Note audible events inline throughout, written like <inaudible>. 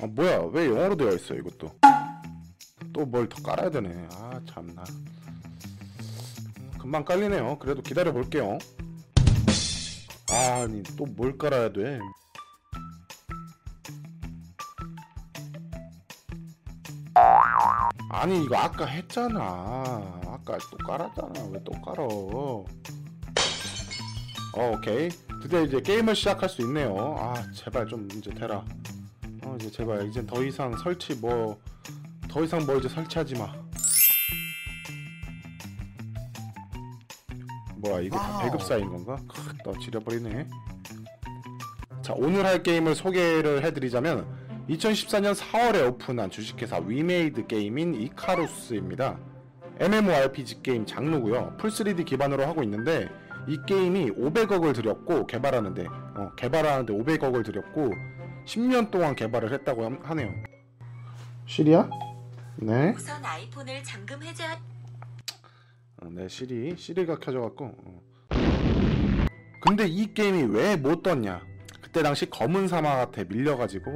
아 뭐야 왜 영어로 되어 있어 이것도? 또 뭘 더 깔아야 되네. 아 참나. 금방 깔리네요. 그래도 기다려 볼게요. 아니 또 뭘 깔아야 돼? 아니 이거 아까 했잖아. 아까 또 깔았잖아. 왜 또 깔어 어 오케이. 드디어 이제 게임을 시작할 수 있네요. 아 제발 좀 이제 어 이제 제발 이제 더 이상 설치 뭐 더 이상 뭐 이제 설치하지 마 뭐야 이게 다 와우. 배급 쌓인 건가? 크, 너 지려버리네 자 오늘 할 게임을 소개를 해드리자면 2014년 4월에 오픈한 주식회사 위메이드 게임인 이카루스입니다 MMORPG 게임 장르고요 full 3D 기반으로 하고 있는데 이 게임이 500억을 들였고 개발하는데 어, 개발하는데 500억을 들였고 10년 동안 개발을 했다고 함- 하네요. 시리야? 네. 우선 아이폰을 잠금 해제하 어, 네 시리 시리가 켜져갖고 어. 근데 이 게임이 왜 못 떴냐? 그때 당시 검은 사막한테 밀려가지고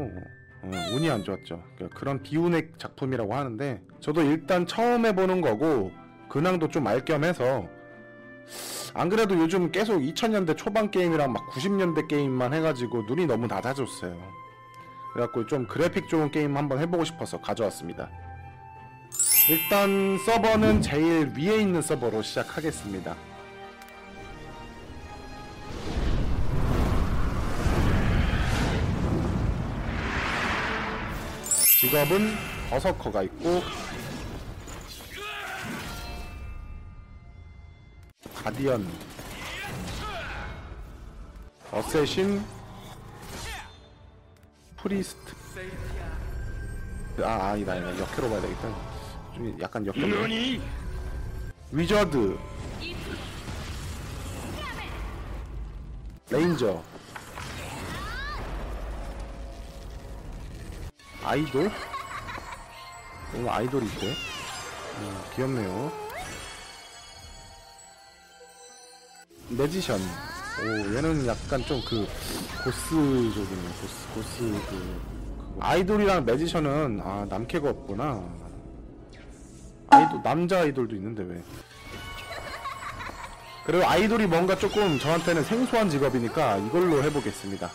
어, 운이 안 좋았죠. 그러니까 그런 비운의 작품이라고 하는데 저도 일단 처음 해보는 거고 근황도 좀 알 겸해서 안 그래도 요즘 계속 2000년대 초반 게임이랑 막 90년대 게임만 해가지고 눈이 너무 낮아졌어요 그래갖고 좀 그래픽 좋은 게임 한번 해보고 싶어서 가져왔습니다 일단 서버는 제일 위에 있는 서버로 시작하겠습니다. 직업은 버서커가 있고 guardian assassin priest. 아 아니다 아니다. 여캐로 봐야 되겠다. 좀 약간 역겹네 wizard. Ranger. 아이돌? 오늘 아이돌이 있대 음, 귀엽네요. 매지션 오 얘는 약간 좀 그 고스적이네 고스 고스 그. 아이돌이랑 매지션은 아 남캐가 없구나. 아이돌 남자 아이돌도 있는데 왜? 그리고 아이돌이 뭔가 조금 저한테는 생소한 직업이니까 이걸로 해보겠습니다.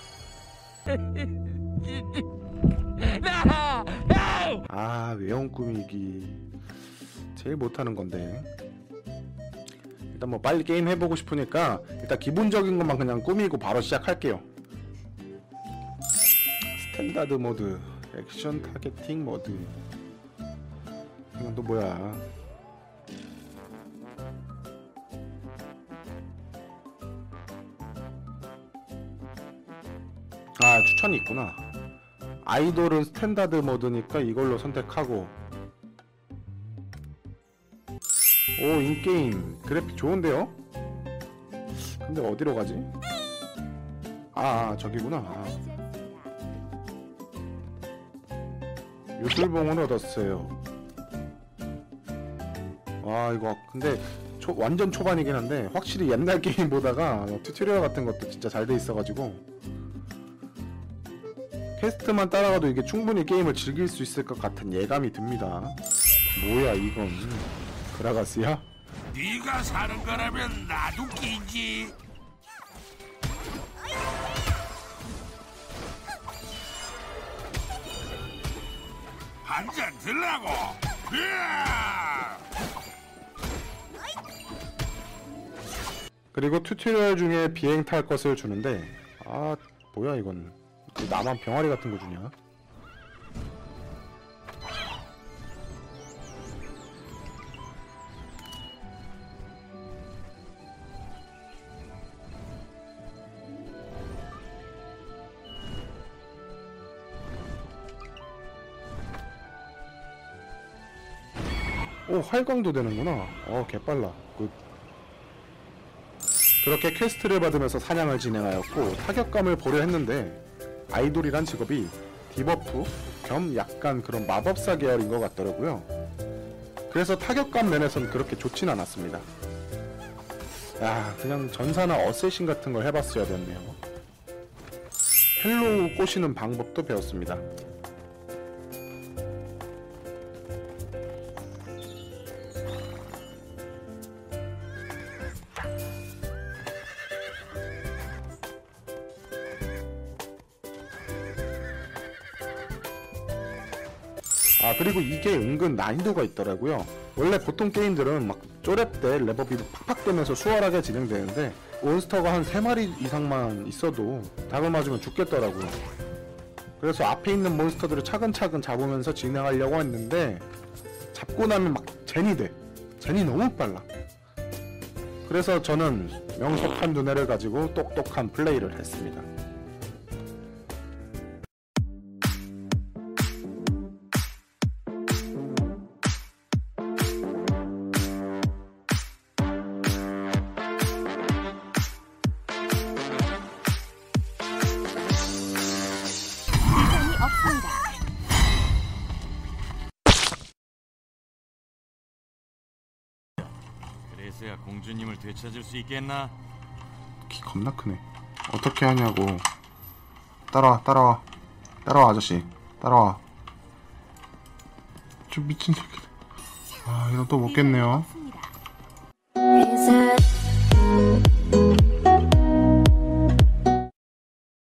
아 외형 꾸미기. 제일 못하는 건데 일단 뭐 빨리 게임 해보고 싶으니까 일단 기본적인 것만 그냥 꾸미고 바로 시작할게요. standard mode action targeting mode. 이건 또 뭐야? 아 추천이 있구나. 아이돌은 standard mode니까 이걸로 선택하고 오 in-game 그래픽 좋은데요? 근데 어디로 가지? 아, 아 저기구나 아. 요술봉을 얻었어요 와 이거 근데 초- 완전 초반이긴 한데 확실히 옛날 <laughs> 게임 보다가 tutorial 같은 것도 진짜 잘 돼 있어가지고 quest만 따라가도 이게 충분히 게임을 즐길 수 있을 것 같은 예감이 듭니다 뭐야 이건 그라가스야? 네가 사는 거라면 나도 끼지. 한 잔 들라고. 그리고 tutorial 중에 비행 탈 것을 주는데 아 뭐야 이건 그 나만 병아리 같은 거 주냐? 오 활광도 되는구나. 어 개빨라. Good. 그렇게 quest를 받으면서 사냥을 진행하였고 타격감을 보려 했는데 아이돌이란 직업이 debuff 겸 약간 그런 마법사 계열인 것 같더라고요. 그래서 타격감 면에선 그렇게 좋진 않았습니다. 야 그냥 전사나 assassin 같은 걸 해봤어야 됐네요. fellow 꼬시는 방법도 배웠습니다. 아 그리고 이게 은근 난이도가 있더라고요. 원래 보통 게임들은 막 쪼랩 때 레버비도 팍팍 되면서 수월하게 진행되는데 몬스터가 한 3마리 이상만 있어도 닭을 맞으면 죽겠더라고요. 그래서 앞에 있는 몬스터들을 차근차근 잡으면서 진행하려고 했는데 잡고 나면 막 젠이 돼. 젠이 너무 빨라. 그래서 저는 명석한 두뇌를 가지고 똑똑한 플레이를 했습니다 그래서야 공주님을 되찾을 수 있겠나? 키 겁나 크네. 어떻게 하냐고. 따라와, 따라와. 따라와, 아저씨. 따라와. 좀 미친 새끼들. 아, 이거 또 먹겠네요. it